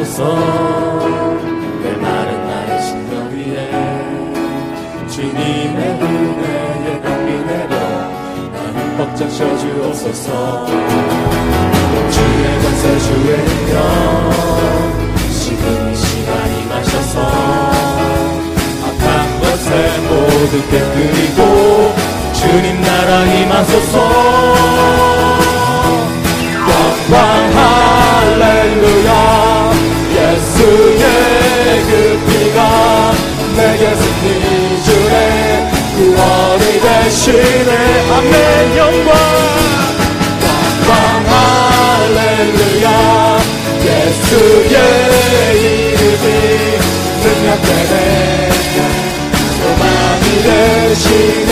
임하소서 내 마른 나의 심령 위에 주님의 은혜에 담비 내려 나는 벅적 쳐주옵소서 주의 권세 주의 능력 지금 이 시간 임하셔서 악한 것에 모두 깨뜨리고 주님 나라 임하소서. 영광 할렐루야 소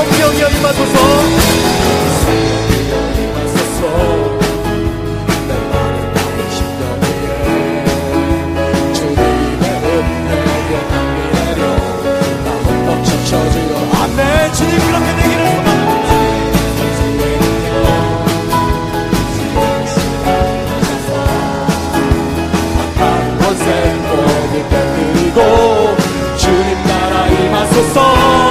성령이여 임하소서. 한 곳에 모두 깨뜨리고 주님 나라 임하소서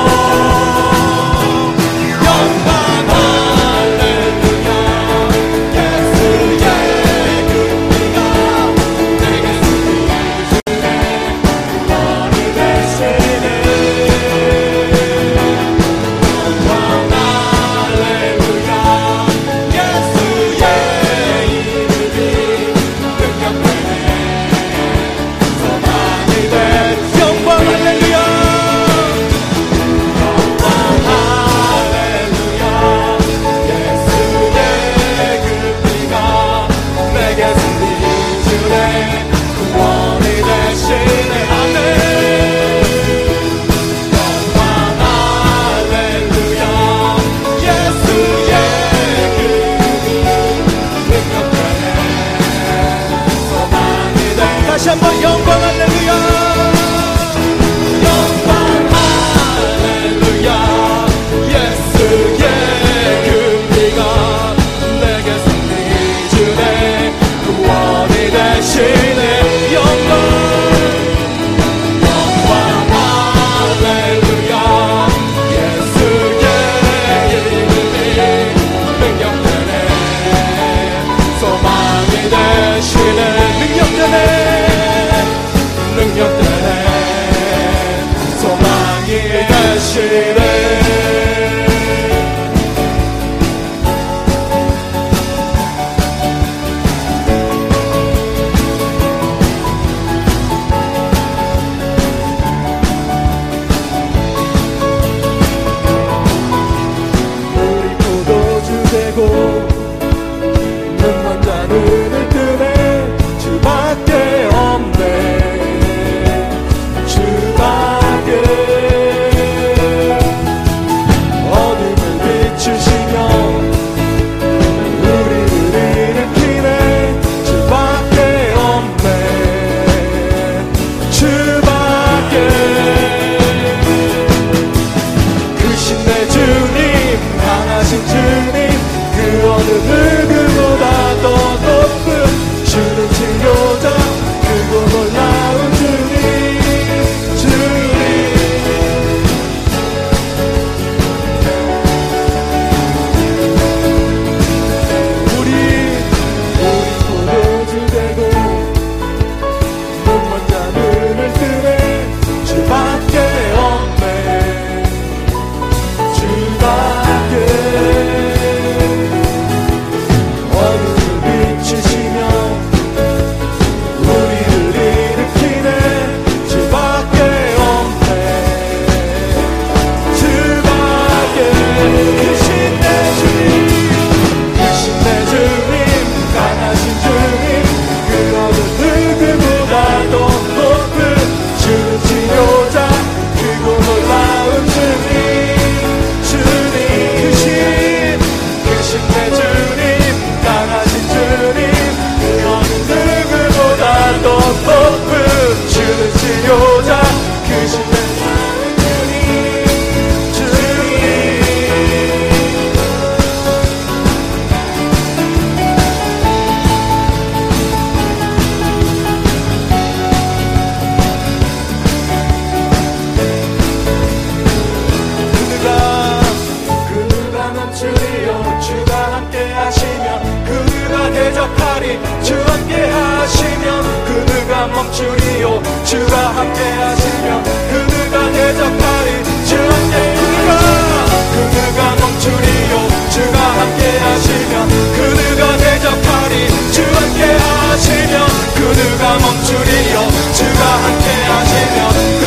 멈추리요. 주가 함께 하시면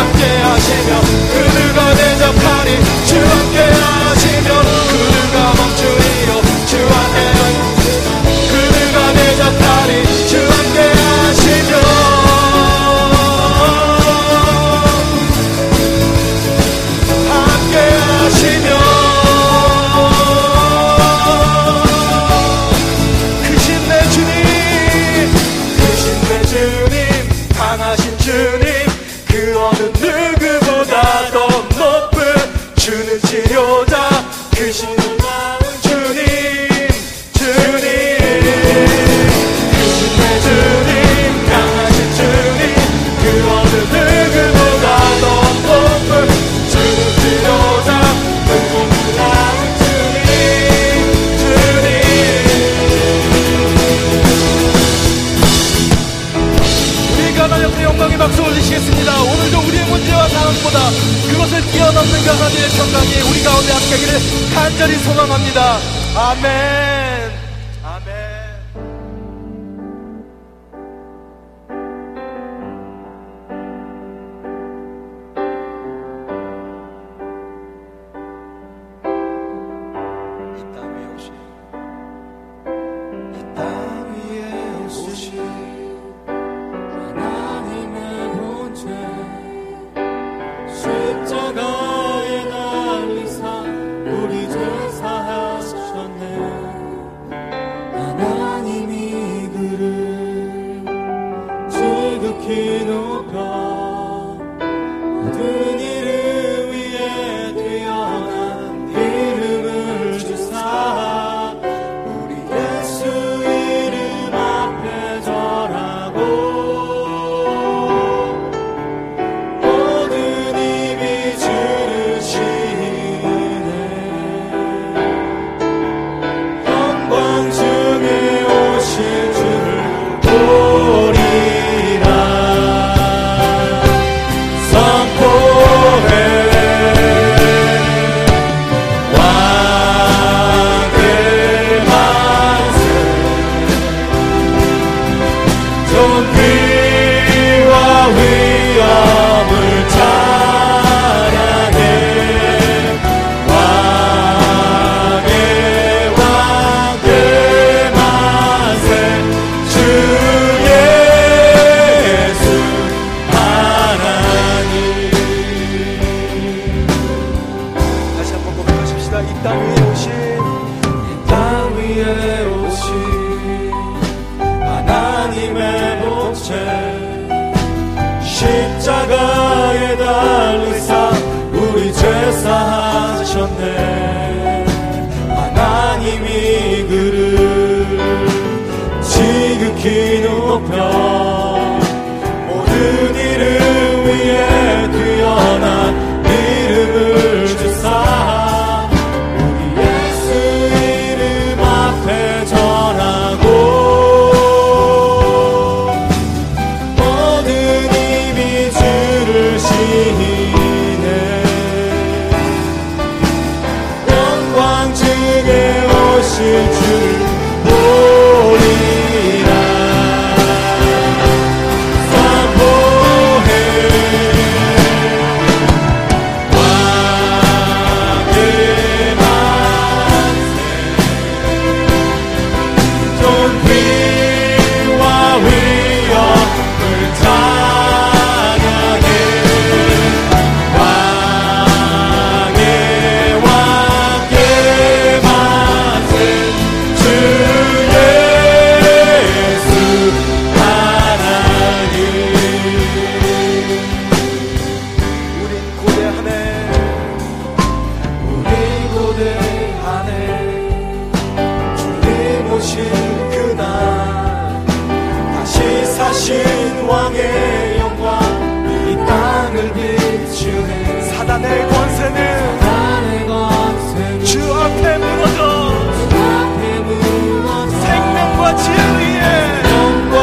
함께하시며 그 누가 대접하니 주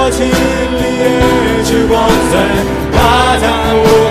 清理，去光在大江。